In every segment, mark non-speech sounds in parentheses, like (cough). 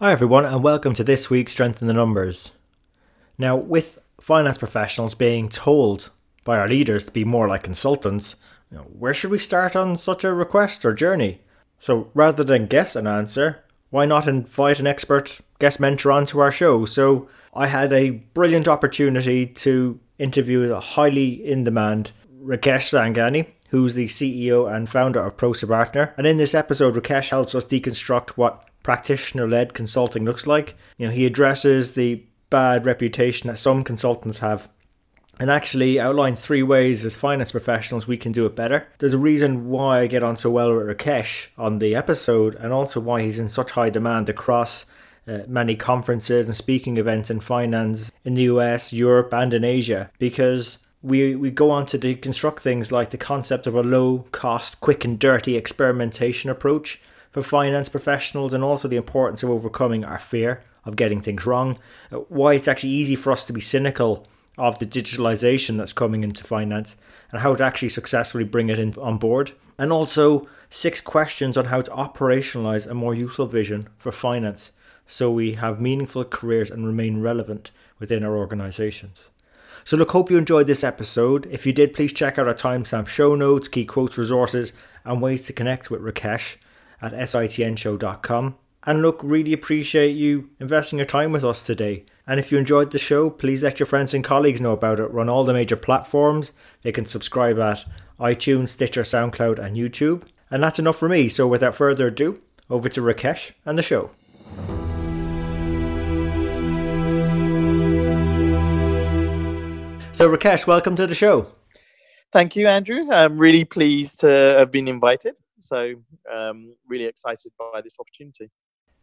Hi, everyone, and welcome to this week's Strength in the Numbers. Now, with finance professionals being told by our leaders to be more like consultants, you know, where should we start on such a request or journey? So, rather than guess an answer, why not invite an expert guest mentor onto our show? So, I had a brilliant opportunity to interview a highly in demand Rakesh Sangani, who's the CEO and founder of ProSavartner. And in this episode, Rakesh helps us deconstruct what practitioner led consulting looks like. You know, he addresses the bad reputation that some consultants have and actually outlines three ways as finance professionals we can do it better. There's a reason why I get on so well with Rakesh on the episode, and also why he's in such high demand across uh, many conferences and speaking events in finance in the US, Europe, and in Asia. Because we, we go on to deconstruct things like the concept of a low cost, quick and dirty experimentation approach for finance professionals and also the importance of overcoming our fear of getting things wrong, uh, why it's actually easy for us to be cynical of the digitalization that's coming into finance and how to actually successfully bring it in on board and also six questions on how to operationalize a more useful vision for finance so we have meaningful careers and remain relevant within our organizations. So, look, hope you enjoyed this episode. If you did, please check out our timestamp show notes, key quotes, resources, and ways to connect with Rakesh at sitnshow.com. And look, really appreciate you investing your time with us today. And if you enjoyed the show, please let your friends and colleagues know about it. On all the major platforms. They can subscribe at iTunes, Stitcher, SoundCloud, and YouTube. And that's enough for me. So without further ado, over to Rakesh and the show. So, Rakesh, welcome to the show. Thank you, Andrew. I'm really pleased to have been invited. So, um, really excited by this opportunity.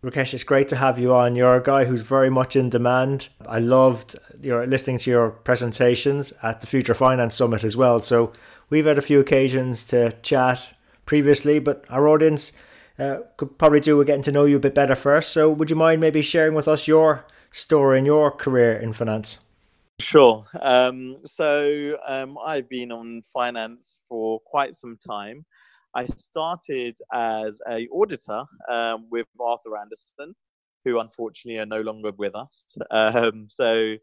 Rakesh, it's great to have you on. You're a guy who's very much in demand. I loved your listening to your presentations at the Future Finance Summit as well. So we've had a few occasions to chat previously, but our audience uh, could probably do with getting to know you a bit better first. So would you mind maybe sharing with us your story and your career in finance? Sure. Um, so um, I've been on finance for quite some time. I started as a auditor um, with Arthur Andersen, who unfortunately are no longer with us. Um, so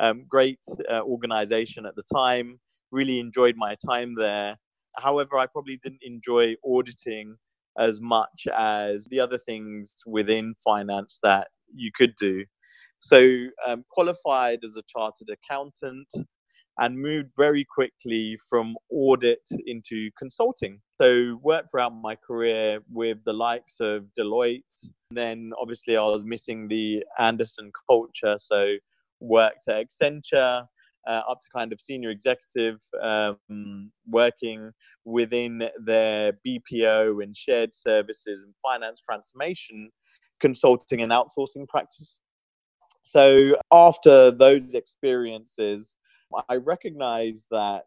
um, great uh, organization at the time. Really enjoyed my time there. However, I probably didn't enjoy auditing as much as the other things within finance that you could do. So, um, qualified as a chartered accountant, and moved very quickly from audit into consulting. So worked throughout my career with the likes of Deloitte. Then obviously I was missing the Andersen culture, so worked at Accenture. Uh, up to kind of senior executive, um, working within their BPO and shared services and finance transformation consulting and outsourcing practice. So after those experiences, I recognized that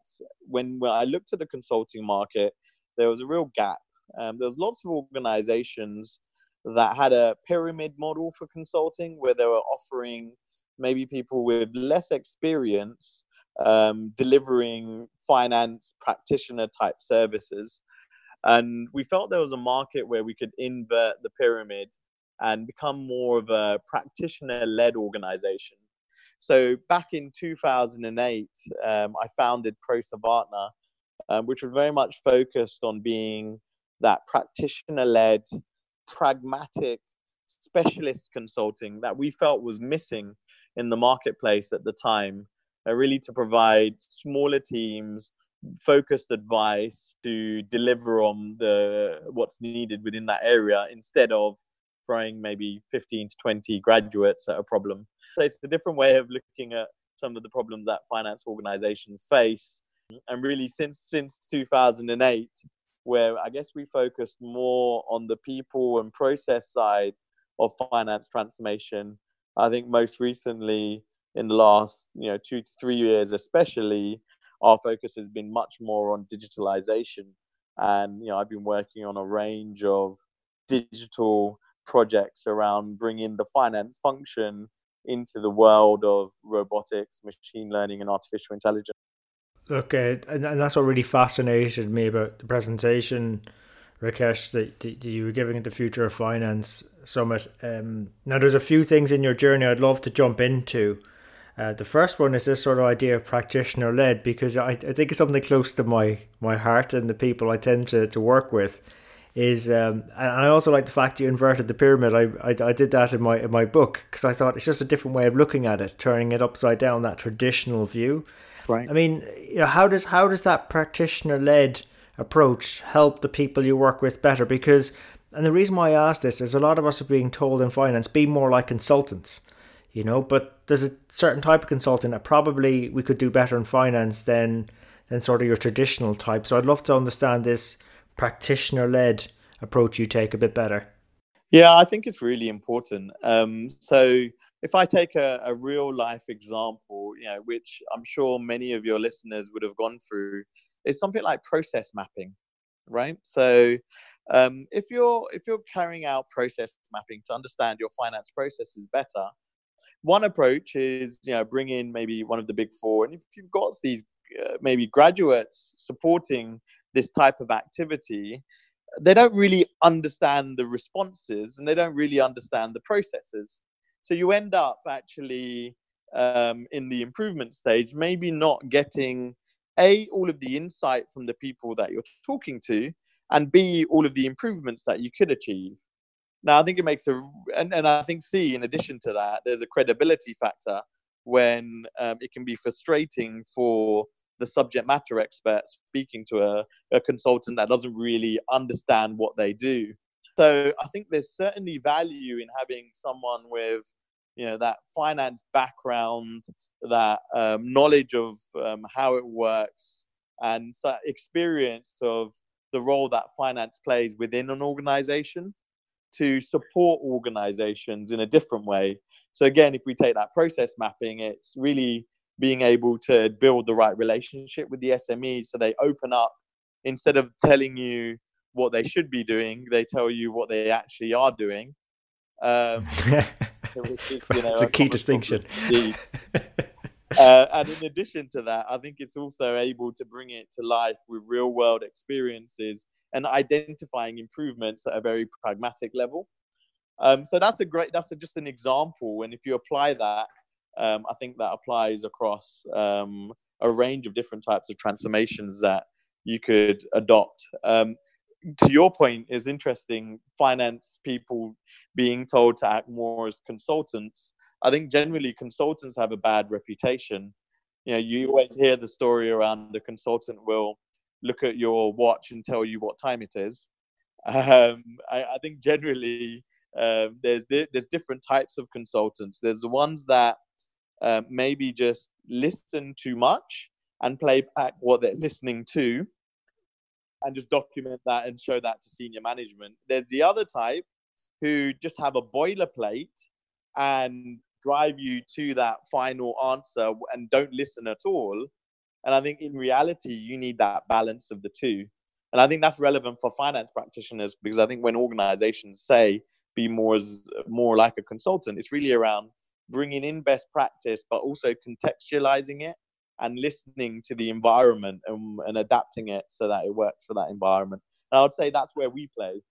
when, when I looked at the consulting market, there was a real gap. Um, there was lots of organizations that had a pyramid model for consulting where they were offering maybe people with less experience um, delivering finance practitioner type services. And we felt there was a market where we could invert the pyramid and become more of a practitioner led organization so back in 2008, um, I founded ProSavartner, um, which was very much focused on being that practitioner-led, pragmatic, specialist consulting that we felt was missing in the marketplace at the time, uh, really to provide smaller teams focused advice to deliver on the what's needed within that area instead of throwing maybe 15 to 20 graduates at a problem so it's a different way of looking at some of the problems that finance organizations face. And really, since since 2008, where I guess we focused more on the people and process side of finance transformation. I think most recently, in the last you know two to three years, especially, our focus has been much more on digitalization. And you know, I've been working on a range of digital projects around bringing the finance function into the world of robotics, machine learning, and artificial intelligence. Okay, and, and that's what really fascinated me about the presentation, Rakesh, that, that you were giving at the Future of Finance Summit. Um, now, there's a few things in your journey I'd love to jump into. Uh, the first one is this sort of idea of practitioner led because I, I think it's something close to my, my heart and the people I tend to, to work with is um, and I also like the fact you inverted the pyramid. I, I, I did that in my in my book because I thought it's just a different way of looking at it, turning it upside down. That traditional view. Right. I mean, you know, how does how does that practitioner led approach help the people you work with better? Because and the reason why I ask this is a lot of us are being told in finance be more like consultants, you know. But there's a certain type of consultant that probably we could do better in finance than than sort of your traditional type. So I'd love to understand this practitioner led approach you take a bit better? Yeah, I think it's really important. Um, so if I take a, a, real life example, you know, which I'm sure many of your listeners would have gone through, is something like process mapping, right? So um, if you're if you're carrying out process mapping to understand your finance processes better, one approach is you know bring in maybe one of the big four, and if you've got these uh, maybe graduates supporting this type of activity, they don't really understand the responses and they don't really understand the processes. So you end up actually um, in the improvement stage, maybe not getting a all of the insight from the people that you're talking to, and b all of the improvements that you could achieve. Now, I think it makes a, and, and I think C, in addition to that, there's a credibility factor when um, it can be frustrating for the subject matter expert speaking to a, a consultant that doesn't really understand what they do. So I think there's certainly value in having someone with, you know, that finance background, that um, knowledge of um, how it works, and experience of the role that finance plays within an organization to support organizations in a different way. So again, if we take that process mapping, it's really being able to build the right relationship with the SME so they open up instead of telling you what they should be doing, they tell you what they actually are doing. Um, (laughs) is, you know, a, a key distinction. (laughs) uh, and in addition to that, I think it's also able to bring it to life with real world experiences and identifying improvements at a very pragmatic level. Um, so that's a great, that's a, just an example. And if you apply that um, I think that applies across um, a range of different types of transformations that you could adopt. To your point, is interesting. Finance people being told to act more as consultants. I think generally consultants have a bad reputation. You know, you always hear the story around the consultant will look at your watch and tell you what time it is. Um, I, I, think generally um, there's there's different types of consultants. There's the ones that uh, maybe just listen too much and play back what they're listening to and just document that and show that to senior management. There's the other type who just have a boilerplate and drive you to that final answer and don't listen at all. And I think in reality, you need that balance of the two. And I think that's relevant for finance practitioners because I think when organizations say be more as more like a consultant, it's really around bringing in best practice, but also contextualizing it and listening to the environment and, and adapting it so that it works for that environment. And I would say that's where we play.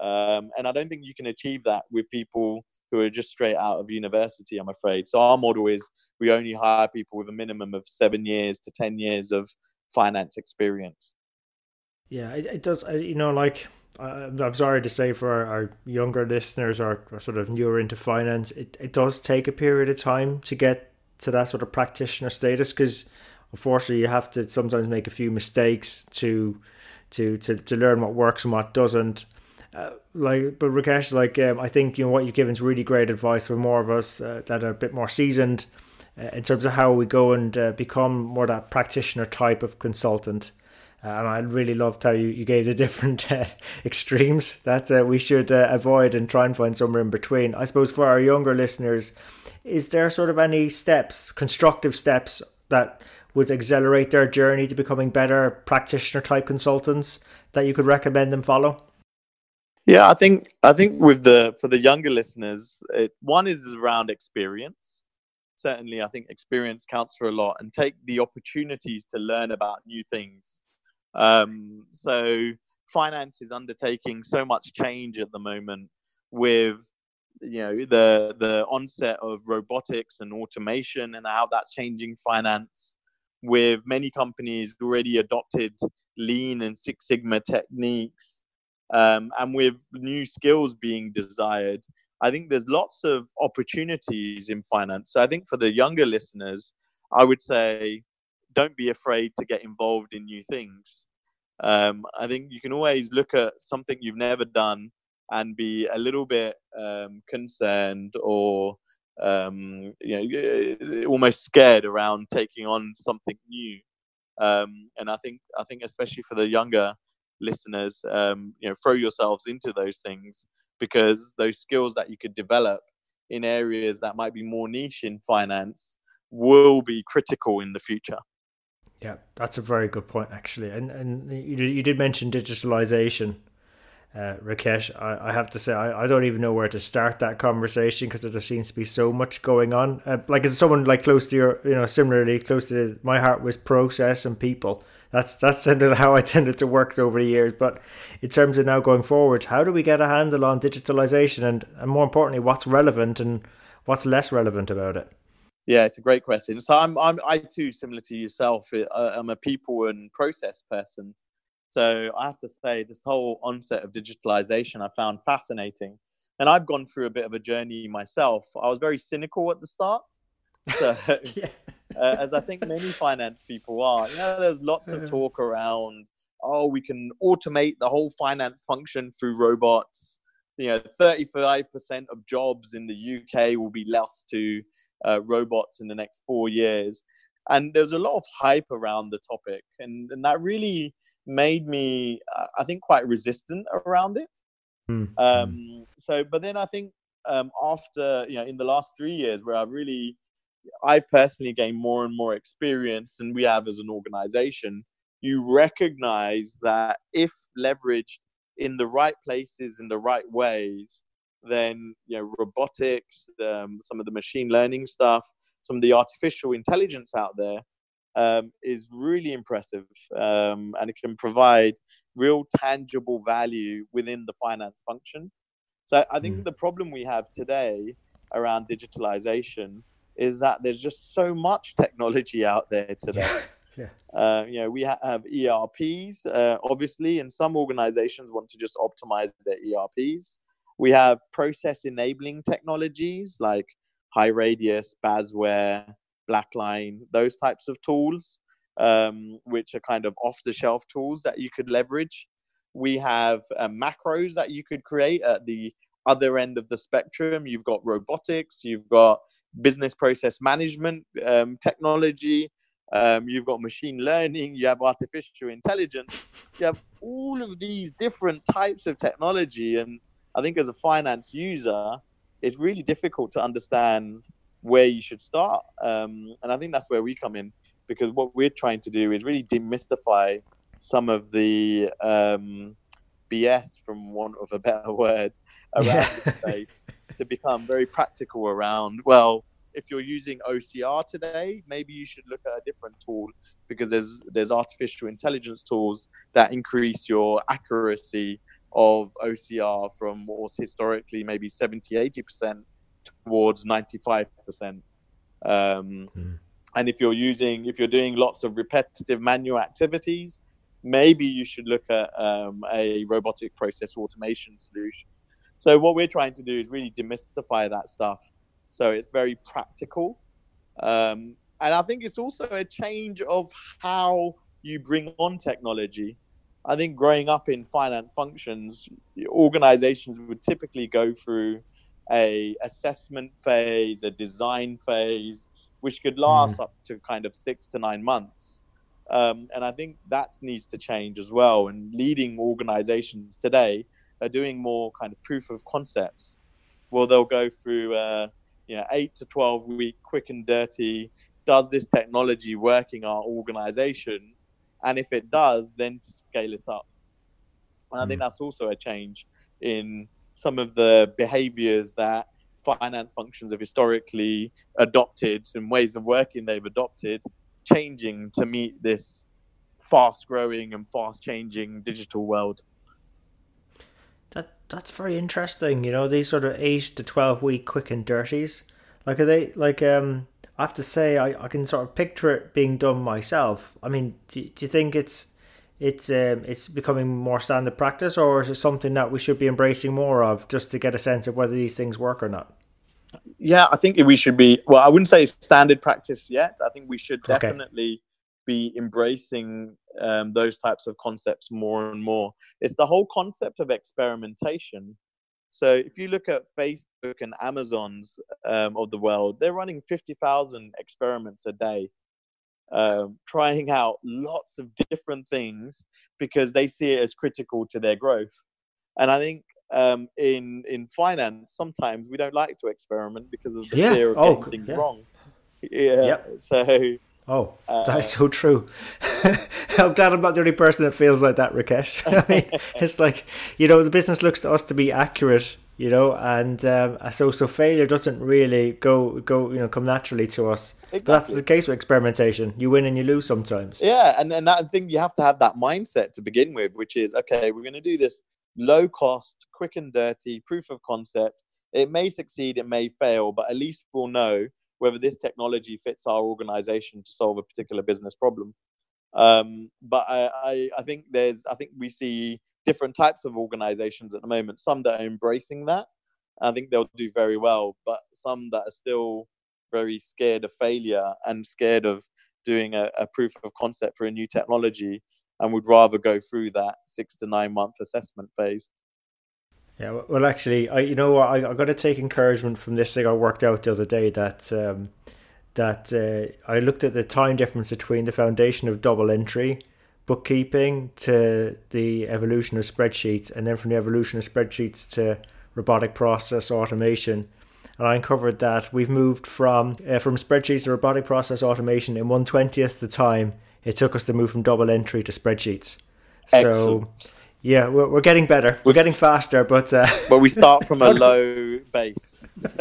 Um, and I don't think you can achieve that with people who are just straight out of university, I'm afraid. So our model is we only hire people with a minimum of seven years to 10 years of finance experience. Yeah, it, it does. You know, like I'm sorry to say for our, our younger listeners or, or, sort of newer into finance, it, it does take a period of time to get to that sort of practitioner status because unfortunately you have to sometimes make a few mistakes to to to, to learn what works and what doesn't. Uh, like, but Rakesh, like um, I think you know what you've given is really great advice for more of us uh, that are a bit more seasoned uh, in terms of how we go and uh, become more that practitioner type of consultant and I really loved how you, you gave the (laughs) different uh, extremes that uh, we should uh, avoid and try and find somewhere in between. I suppose for our younger listeners, is there sort of any steps, constructive steps that would accelerate their journey to becoming better practitioner type consultants that you could recommend them follow? Yeah, I think I think with the for the younger listeners, it, one is around experience. Certainly, I think experience counts for a lot, and take the opportunities to learn about new things. Um, so, finance is undertaking so much change at the moment with you know the the onset of robotics and automation and how that's changing finance with many companies already adopted lean and six sigma techniques um, and with new skills being desired. I think there's lots of opportunities in finance. So i think for the younger listeners i would say don't be afraid to get involved in new things um, i think you can always look at something you've never done and be a little bit um, concerned or um, you know almost scared around taking on something new. Um, and I think I think especially for the younger listeners, um, you know, throw yourselves into those things because those skills that you could develop in areas that might be more niche in finance will be critical in the future. Yeah, that's a very good point, actually. And and you, you did mention digitalization uh, Rakesh, I, I have to say, I, I don't even know where to start that conversation because there just seems to be so much going on. Uh, like, as someone like close to your, you know, similarly close to my heart was process and people. That's that's (laughs) how I tended to work over the years. But in terms of now going forward, how do we get a handle on digitalization and, and more importantly, what's relevant and what's less relevant about it? Yeah, it's a great question. So I'm, I'm I too, similar to yourself, I'm a people and process person. So I have to say, this whole onset of digitalization I found fascinating. And I've gone through a bit of a journey myself. I was very cynical at the start. So, (laughs) yeah. (laughs) uh, as I think many finance people are, you know, there's lots of talk around, oh, we can automate the whole finance function through robots. You know, 35% of jobs in the UK will be lost to uh, robots in the next four years. And there was a lot of hype around the topic. And, and that really made me, uh, I think, quite resistant around it. Mm. Um, so, but then I think um, after, you know, in the last three years where I've really, I personally gained more and more experience, and we have as an organization, you recognize that if leveraged in the right places, in the right ways, then you know robotics, um, some of the machine learning stuff, some of the artificial intelligence out there um, is really impressive um, and it can provide real tangible value within the finance function. So I think mm. the problem we have today around digitalization is that there's just so much technology out there (laughs) today. Yeah. Uh, you know, we have ERPs, uh, obviously, and some organizations want to just optimize their ERPs. We have process enabling technologies like high radius, Basware, Blackline, those types of tools, um, which are kind of off the shelf tools that you could leverage. We have uh, macros that you could create at the other end of the spectrum. You've got robotics, you've got business process management um, technology, um, you've got machine learning, you have artificial intelligence, you have all of these different types of technology. And I think as a finance user, it's really difficult to understand where you should start. Um, and I think that's where we come in because what we're trying to do is really demystify some of the um, BS, from want of a better (laughs) word, around yeah. the space to become very practical around, well, if you're using OCR today, maybe you should look at a different tool because there's there's artificial intelligence tools that increase your accuracy of OCR from what was historically maybe 70, 80% towards 95%. Um, mm. And if you're using, if you're doing lots of repetitive manual activities, maybe you should look at um, a robotic process automation solution. So what we're trying to do is really demystify that stuff. So it's very practical. Um, and I think it's also a change of how you bring on technology. I think growing up in finance functions, organizations would typically go through a assessment phase, a design phase, which could last mm. up to kind of six to nine months. Um, and I think that needs to change as well. And leading organizations today are doing more kind of proof of concepts. Well, they'll go through, uh, you know, eight to 12 week quick and dirty. Does this technology work in our organization? And if it does, then to scale it up. And I think hmm. that's also a change in some of the behaviors that finance functions have historically adopted and ways of working they've adopted changing to meet this fast growing and fast changing digital world that that's very interesting you know these sort of 8 to 12 week quick and dirties like are they like um i have to say i, I can sort of picture it being done myself i mean do, do you think it's it's um, it's becoming more standard practice, or is it something that we should be embracing more of, just to get a sense of whether these things work or not? Yeah, I think we should be. Well, I wouldn't say standard practice yet. I think we should definitely okay. be embracing um, those types of concepts more and more. It's the whole concept of experimentation. So if you look at Facebook and Amazon's um, of the world, they're running fifty thousand experiments a day um, trying out lots of different things because they see it as critical to their growth. And I think um, in in finance, sometimes we don't like to experiment because of the yeah. fear of oh, getting things yeah. wrong. Yeah. Yep. So. Oh, uh, that's so true. (laughs) I'm glad I'm not the only person that feels like that, Rakesh. (laughs) I mean, (laughs) it's like you know, the business looks to us to be accurate you know, and um, so so failure doesn't really go go you know come naturally to us. Exactly. That's the case with experimentation. You win and you lose sometimes. Yeah, and and that thing you have to have that mindset to begin with, which is okay, we're going to do this low cost, quick and dirty, proof of concept. It may succeed, it may fail, but at least we'll know whether this technology fits our organization to solve a particular business problem. Um, but I, I, I think there's I think we see different types of organizations at the moment. Some that are embracing that, I think they'll do very well, but some that are still very scared of failure and scared of doing a, a proof of concept for a new technology and would rather go through that six to nine month assessment phase. Yeah, well, actually, I you know what I, I got to take encouragement from this thing I worked out the other day that um, that uh, I looked at the time difference between the foundation of double entry bookkeeping to the evolution of spreadsheets, and then from the evolution of spreadsheets to robotic process automation. And I uncovered that we've moved from uh, from spreadsheets to robotic process automation in one twentieth the time it took us to move from double entry to spreadsheets. Excellent. So yeah, we're, we're getting better. We're getting faster, but uh, (laughs) but we start from a (laughs) low base. (laughs)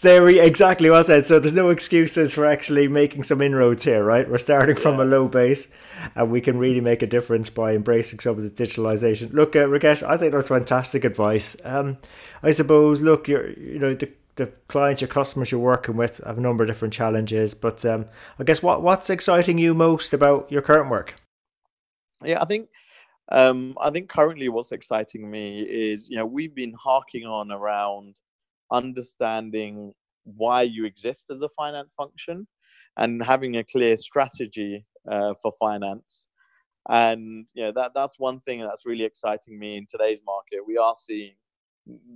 there we exactly what I said. So there's no excuses for actually making some inroads here, right? We're starting from yeah. a low base, and we can really make a difference by embracing some of the digitalization. Look, uh, Rakesh, I think that's fantastic advice. Um, I suppose, look, you're you know the the clients, your customers you're working with have a number of different challenges. But um, I guess what what's exciting you most about your current work? Yeah, I think um, I think currently what's exciting me is you know we've been harking on around understanding why you exist as a finance function and having a clear strategy uh, for finance. And you know that that's one thing that's really exciting me in today's market. We are seeing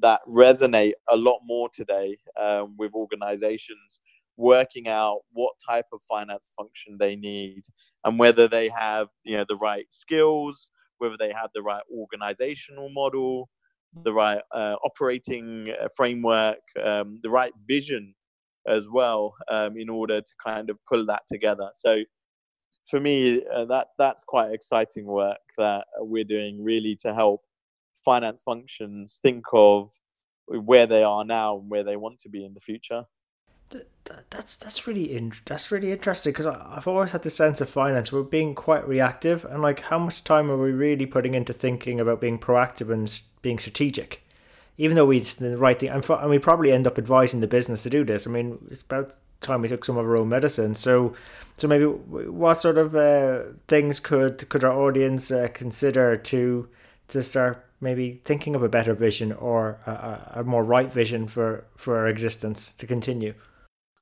that resonate a lot more today um, with organizations working out what type of finance function they need and whether they have you know the right skills whether they have the right organizational model the right uh, operating uh, framework, um, the right vision as well, um, in order to kind of pull that together. So for me, uh, that that's quite exciting work that we're doing really to help finance functions think of where they are now and where they want to be in the future that's that's really in, that's really interesting because I've always had the sense of finance we're being quite reactive and like how much time are we really putting into thinking about being proactive and being strategic? Even though we the right thing and, for, and we probably end up advising the business to do this I mean it's about time we took some of our own medicine so so maybe what sort of uh, things could could our audience uh, consider to to start maybe thinking of a better vision or a, a more right vision for for our existence to continue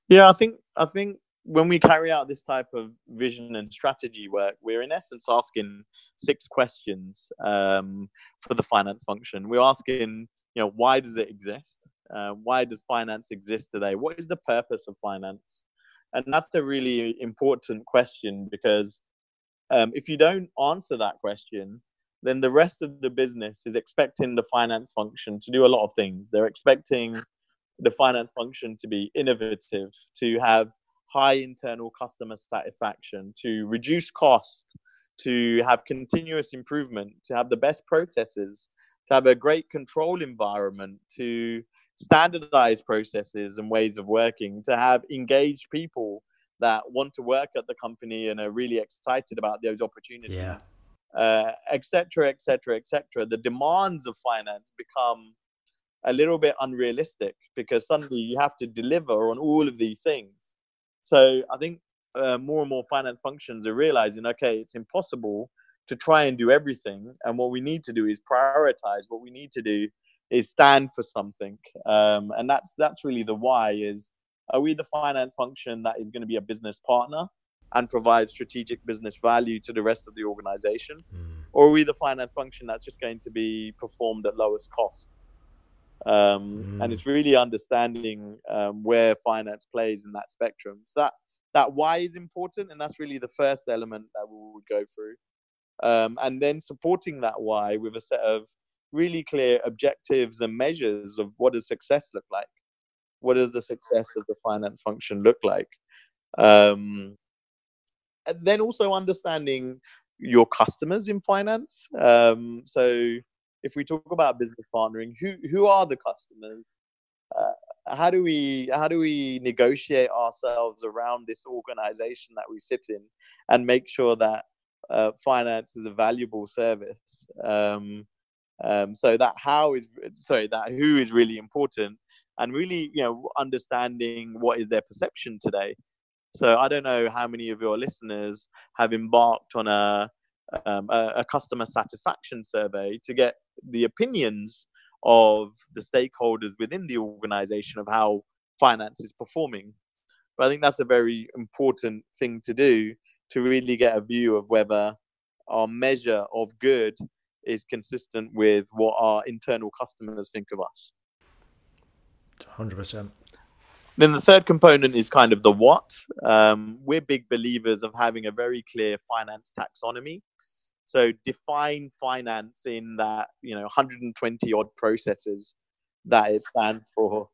yeah, I think I think when we carry out this type of vision and strategy work, we're in essence asking six questions um, for the finance function. We're asking, you know, why does it exist? Uh, why does finance exist today? What is the purpose of finance? And that's a really important question because um, if you don't answer that question, then the rest of the business is expecting the finance function to do a lot of things. They're expecting the finance function to be innovative, to have high internal customer satisfaction, to reduce cost, to have continuous improvement, to have the best processes, to have a great control environment, to standardize processes and ways of working, to have engaged people that want to work at the company and are really excited about those opportunities, etc., etc., uh, et cetera, et cetera, et cetera. The demands of finance become a little bit unrealistic because suddenly you have to deliver on all of these things. So I think uh, more and more finance functions are realizing, okay, it's impossible to try and do everything, and what we need to do is prioritize. What we need to do is stand for something, um, and that's that's really the why. Is are we the finance function that is going to be a business partner and provide strategic business value to the rest of the organization? Mm. Or are we the finance function that's just going to be performed at lowest cost? Um, mm. And it's really understanding um, where finance plays in that spectrum. So that, that why is important, and that's really the first element that we would go through. Um, and then supporting that why with a set of really clear objectives and measures of what does success look like what does the success of the finance function look like um, and then also understanding your customers in finance um, so if we talk about business partnering who who are the customers? Uh, how do we how do we negotiate ourselves around this organization that we sit in and make sure that uh, finance is a valuable service? Um, um, so that how is sorry that who is really important and really you know understanding what is their perception today. So i don't know how many of your listeners have embarked on a um, a, a, customer satisfaction survey to get the opinions of the stakeholders within the organization of how finance is performing but i think that's a very important thing to do to really get a view of whether our measure of good is consistent with what our internal customers think of us 100%. Then the third component is kind of the what. Um, we're big believers of having a very clear finance taxonomy. So define finance in that you know 120 odd processes that it stands for.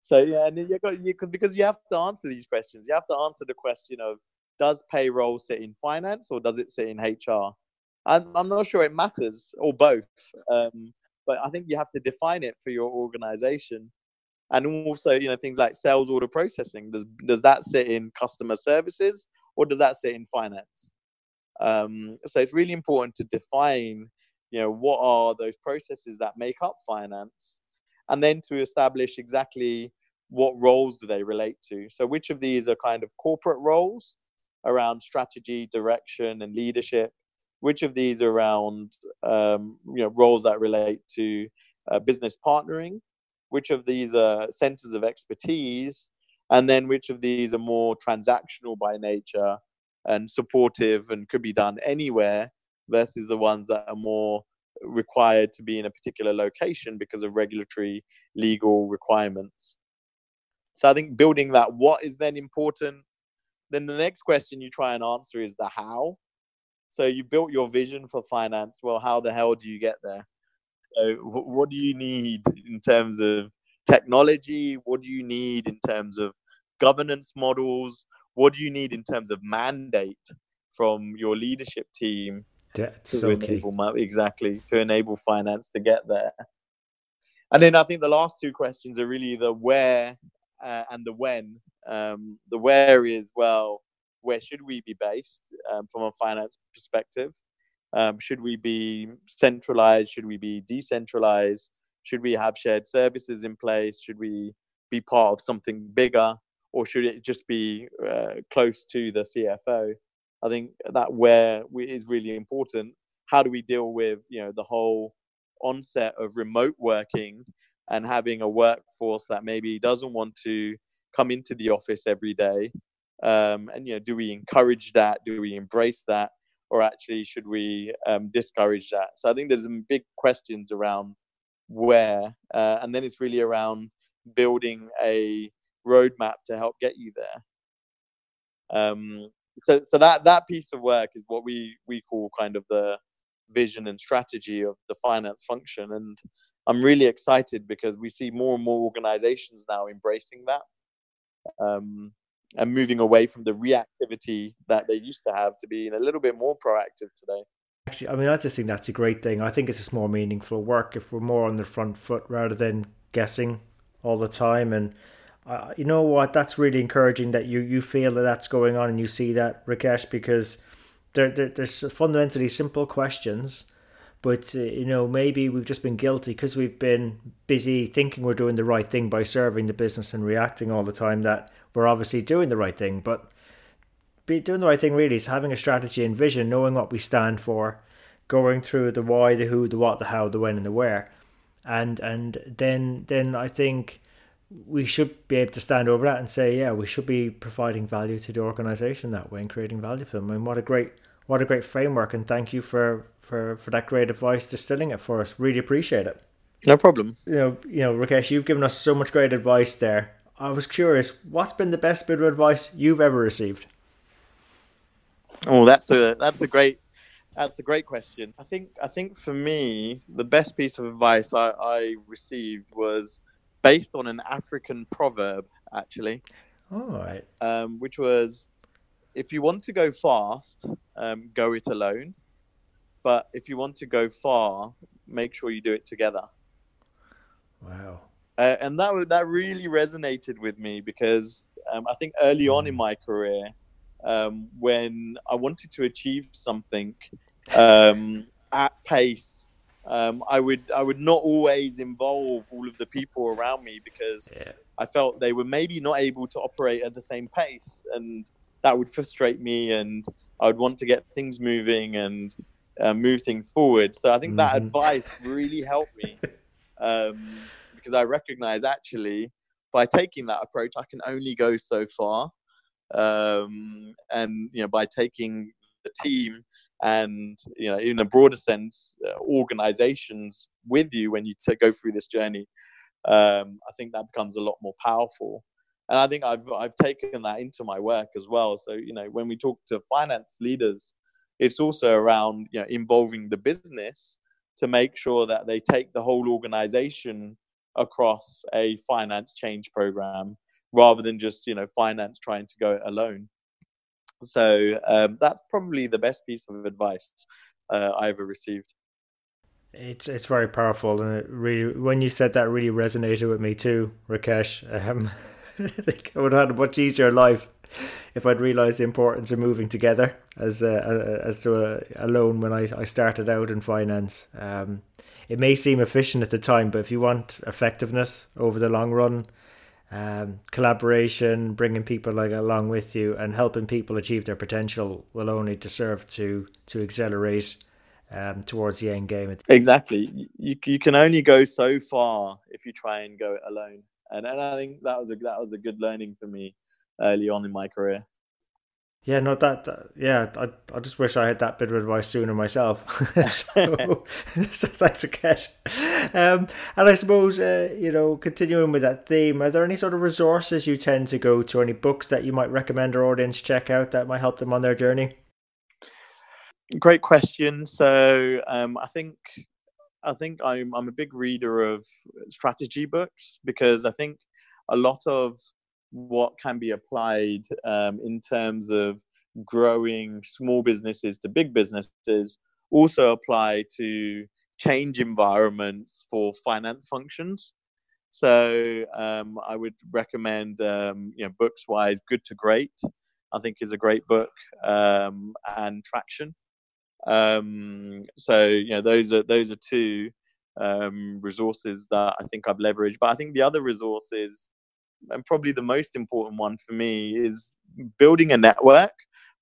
So yeah, and you got you because you have to answer these questions. You have to answer the question of does payroll sit in finance or does it sit in HR? And I'm not sure it matters or both. Um, but I think you have to define it for your organization and also you know things like sales order processing does does that sit in customer services or does that sit in finance um, so it's really important to define you know what are those processes that make up finance and then to establish exactly what roles do they relate to. So which of these are kind of corporate roles around strategy direction and leadership? Which of these are around um, you know roles that relate to uh, business partnering? Which of these are centers of expertise, and then which of these are more transactional by nature and supportive and could be done anywhere versus the ones that are more required to be in a particular location because of regulatory legal requirements. So I think building that what is then important. Then the next question you try and answer is the how. So you built your vision for finance. Well, how the hell do you get there? So, what do you need in terms of technology? What do you need in terms of governance models? What do you need in terms of mandate from your leadership team? That's to so enable key. exactly to enable finance to get there. And then I think the last two questions are really the where uh, and the when. Um, the where is well, where should we be based um, from a finance perspective? Um, should we be centralized? Should we be decentralized? Should we have shared services in place? Should we be part of something bigger? Or should it just be uh, close to the CFO? I think that where we, is really important. How do we deal with you know the whole onset of remote working and having a workforce that maybe doesn't want to come into the office every day? Um, and you know, do we encourage that? Do we embrace that? or actually should we um, discourage that? So I think there's some big questions around where, uh, and then it's really around building a roadmap to help get you there. Um, so so that that piece of work is what we we call kind of the vision and strategy of the finance function and i'm really excited because we see more and more organizations now embracing that um, and moving away from the reactivity that they used to have to being a little bit more proactive today actually i mean i just think that's a great thing i think it's just more meaningful work if we're more on the front foot rather than guessing all the time and uh, you know what? That's really encouraging that you you feel that that's going on and you see that, Rakesh, because there, there there's fundamentally simple questions, but uh, you know maybe we've just been guilty because we've been busy thinking we're doing the right thing by serving the business and reacting all the time that we're obviously doing the right thing, but be doing the right thing really is having a strategy and vision, knowing what we stand for, going through the why, the who, the what, the how, the when, and the where, and and then then I think we should be able to stand over that and say, yeah, we should be providing value to the organization that way and creating value for them. And what a great what a great framework and thank you for for for that great advice distilling it for us. Really appreciate it. No problem. You know, you know, Rakesh, you've given us so much great advice there. I was curious, what's been the best bit of advice you've ever received? Oh, that's a that's a great that's a great question. I think I think for me, the best piece of advice I, I received was based on an African proverb, actually. All right. Um, which was, if you want to go fast, um, go it alone. But if you want to go far, make sure you do it together. Wow. Uh, and that that really resonated with me because um, I think early on in hmm. my career, um, when I wanted to achieve something um, at pace um, I would I would not always involve all of the people around me because yeah. I felt they were maybe not able to operate at the same pace, and that would frustrate me, and I would want to get things moving and uh, move things forward. So I think mm-hmm. that advice really helped me um, because I recognize actually by taking that approach, I can only go so far, um, and you know by taking the team and you know in a broader sense uh, organizations with you when you t- go through this journey um, i think that becomes a lot more powerful. And i think i've i've taken that into my work as well. So you know when we talk to finance leaders it's also around you know involving the business to make sure that they take the whole organization across a finance change program rather than just you know finance trying to go it alone so um, that's probably the best piece of advice uh, I ever received. It's it's very powerful, and it really when you said that really resonated with me too, Rakesh. Um, I think I would have had a much easier life if I'd realised the importance of moving together as uh, as to a, alone when I, I started out in finance. Um, it may seem efficient at the time, but if you want effectiveness over the long run, um, collaboration, bringing people like along with you, and helping people achieve their potential will only deserve to to accelerate um, towards the end game. Exactly, you you can only go so far if you try and go it alone, and and I think that was a that was a good learning for me early on in my career. Yeah, no, that, that, yeah, I, I just wish I had that bit of advice sooner myself. (laughs) so, (laughs) so thanks. Um, and I suppose, uh, you know, continuing with that theme, are there any sort of resources you tend to go to, any books that you might recommend our audience check out that might help them on their journey? Great question. So um, I think I think I'm I'm a big reader of strategy books because I think a lot of what can be applied um, in terms of growing small businesses to big businesses also apply to change environments for finance functions. So um, I would recommend, um, you know, books wise, Good to Great. I think is a great book, um, and Traction. Um, so you know, those are those are two um, resources that I think I've leveraged. But I think the other resources and probably the most important one for me is building a network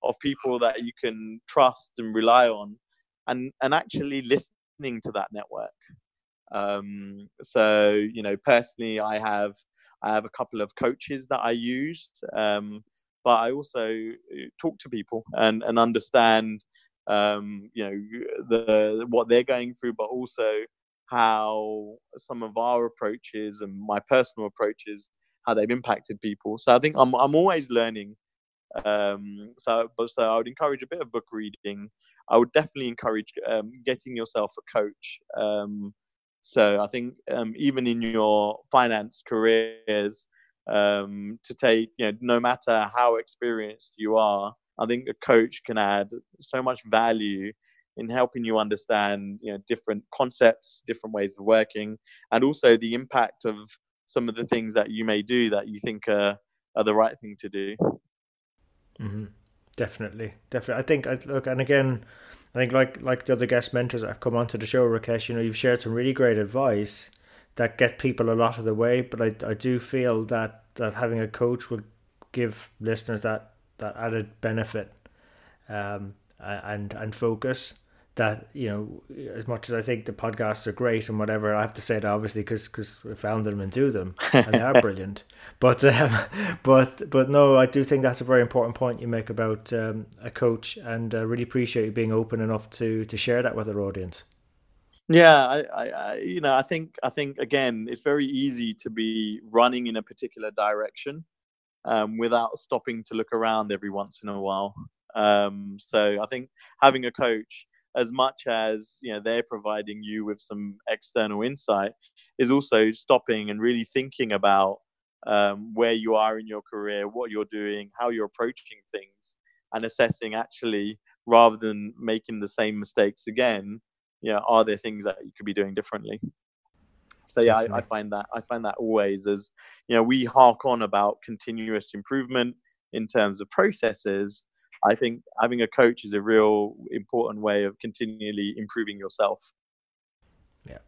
of people that you can trust and rely on and and actually listening to that network. Um, so you know personally i have i have a couple of coaches that i use um, but i also uh, talk to people and and understand um, you know the what they're going through but also how some of our approaches and my personal approaches how they've impacted people. So I think I'm I'm always learning Um, so, but so I would encourage a bit of book reading. I would definitely encourage um, getting yourself a coach. Um, so I think um, even in your finance careers, um, to take you know no matter how experienced you are, I think a coach can add so much value in helping you understand you know different concepts, different ways of working, and also the impact of some of the things that you may do that you think are, are the right thing to do. Mm-hmm. Definitely, definitely. I think I look, and again, I think like like the other guest mentors that have come onto the show, Rakesh, you know, you've shared some really great advice that get people a lot of the way. But I I do feel that that having a coach will give listeners that that added benefit, um, and and focus that you know as much as I think the podcasts are great and whatever I have to say that obviously because because we found them and do them and they are (laughs) brilliant. But um, (laughs) but but no I do think that's a very important point you make about um, a coach and I really appreciate you being open enough to to share that with our audience. Yeah I, I, I you know I think I think again it's very easy to be running in a particular direction um, without stopping to look around every once in a while. Um, so I think having a coach as much as you know they're providing you with some external insight is also stopping and really thinking about um, where you are in your career what you're doing how you're approaching things and assessing actually rather than making the same mistakes again you know are there things that you could be doing differently? So yeah I, I, find that i find that always as you know we hark on about continuous improvement in terms of processes I think having a coach is a real important way of continually improving yourself. Yeah.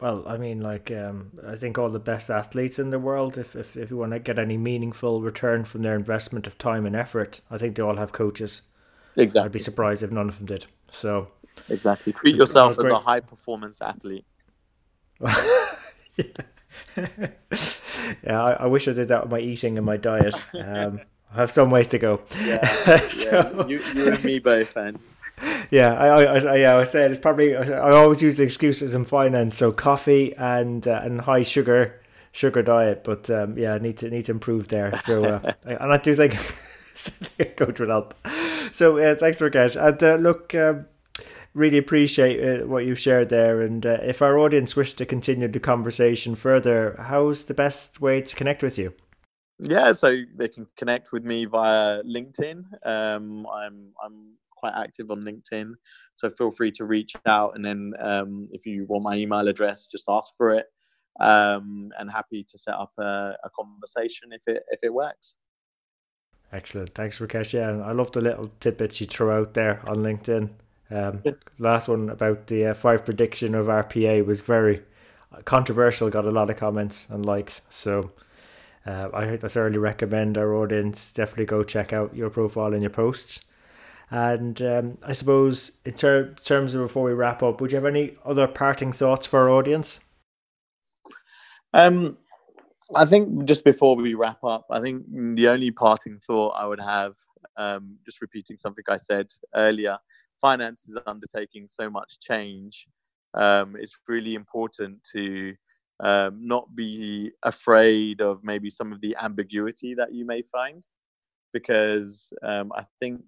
Well, I mean, like, um, I think all the best athletes in the world, if, if, if you want to get any meaningful return from their investment of time and effort, I think they all have coaches. Exactly. I'd be surprised if none of them did. So, exactly. Treat yourself as a high performance athlete. (laughs) yeah, (laughs) yeah I, I, wish I did that with my eating and my diet. Um, I have some ways to go. Yeah, (laughs) so, yeah. You, you and me both, man. Yeah, I, I, I, yeah, I said it's probably. I always use the excuses in finance, so coffee and uh, and high sugar sugar diet. But um, yeah, I need to need to improve there. So uh, (laughs) and I do think (laughs) coach would help. So uh, thanks for Rakesh. And uh, look, um, really appreciate uh, what you've shared there. And uh, if our audience wish to continue the conversation further, how's the best way to connect with you? Yeah, so they can connect with me via LinkedIn. Um, I'm I'm quite active on LinkedIn, so feel free to reach out. And then um, if you want my email address, just ask for it. Um, and happy to set up a, a, conversation if it if it works. Excellent, thanks, Rakesh. Yeah, I love the little tidbits you throw out there on LinkedIn. Um, last one about the uh, five prediction of RPA was very controversial. Got a lot of comments and likes. So uh, I thoroughly recommend our audience definitely go check out your profile and your posts. And um, I suppose in ter- terms of before we wrap up, would you have any other parting thoughts for our audience? Um, I think just before we wrap up, I think the only parting thought I would have, um, just repeating something I said earlier, finance is undertaking so much change. Um, it's really important to um, not be afraid of maybe some of the ambiguity that you may find because um, i think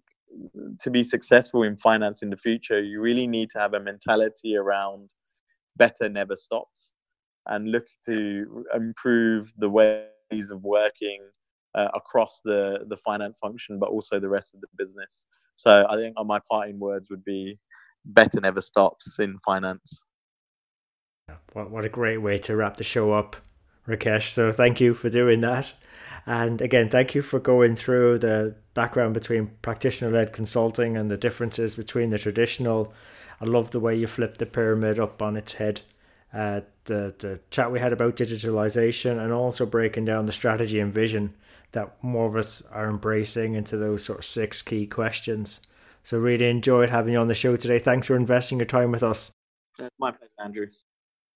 to be successful in finance in the future you really need to have a mentality around better never stops and look to improve the ways of working uh, across the the finance function but also the rest of the business. So i think my parting words would be better never stops in finance what, what a great way to wrap the show up, Rakesh. So thank you for doing that. And again, thank you for going through the background between practitioner led consulting and the differences between the traditional. I love the way you flipped the pyramid up on its head. Uh, the, the chat we had about digitalization and also breaking down the strategy and vision that more of us are embracing into those sort of six key questions. So, really enjoyed having you on the show today. Thanks for investing your time with us. My pleasure, Andrew.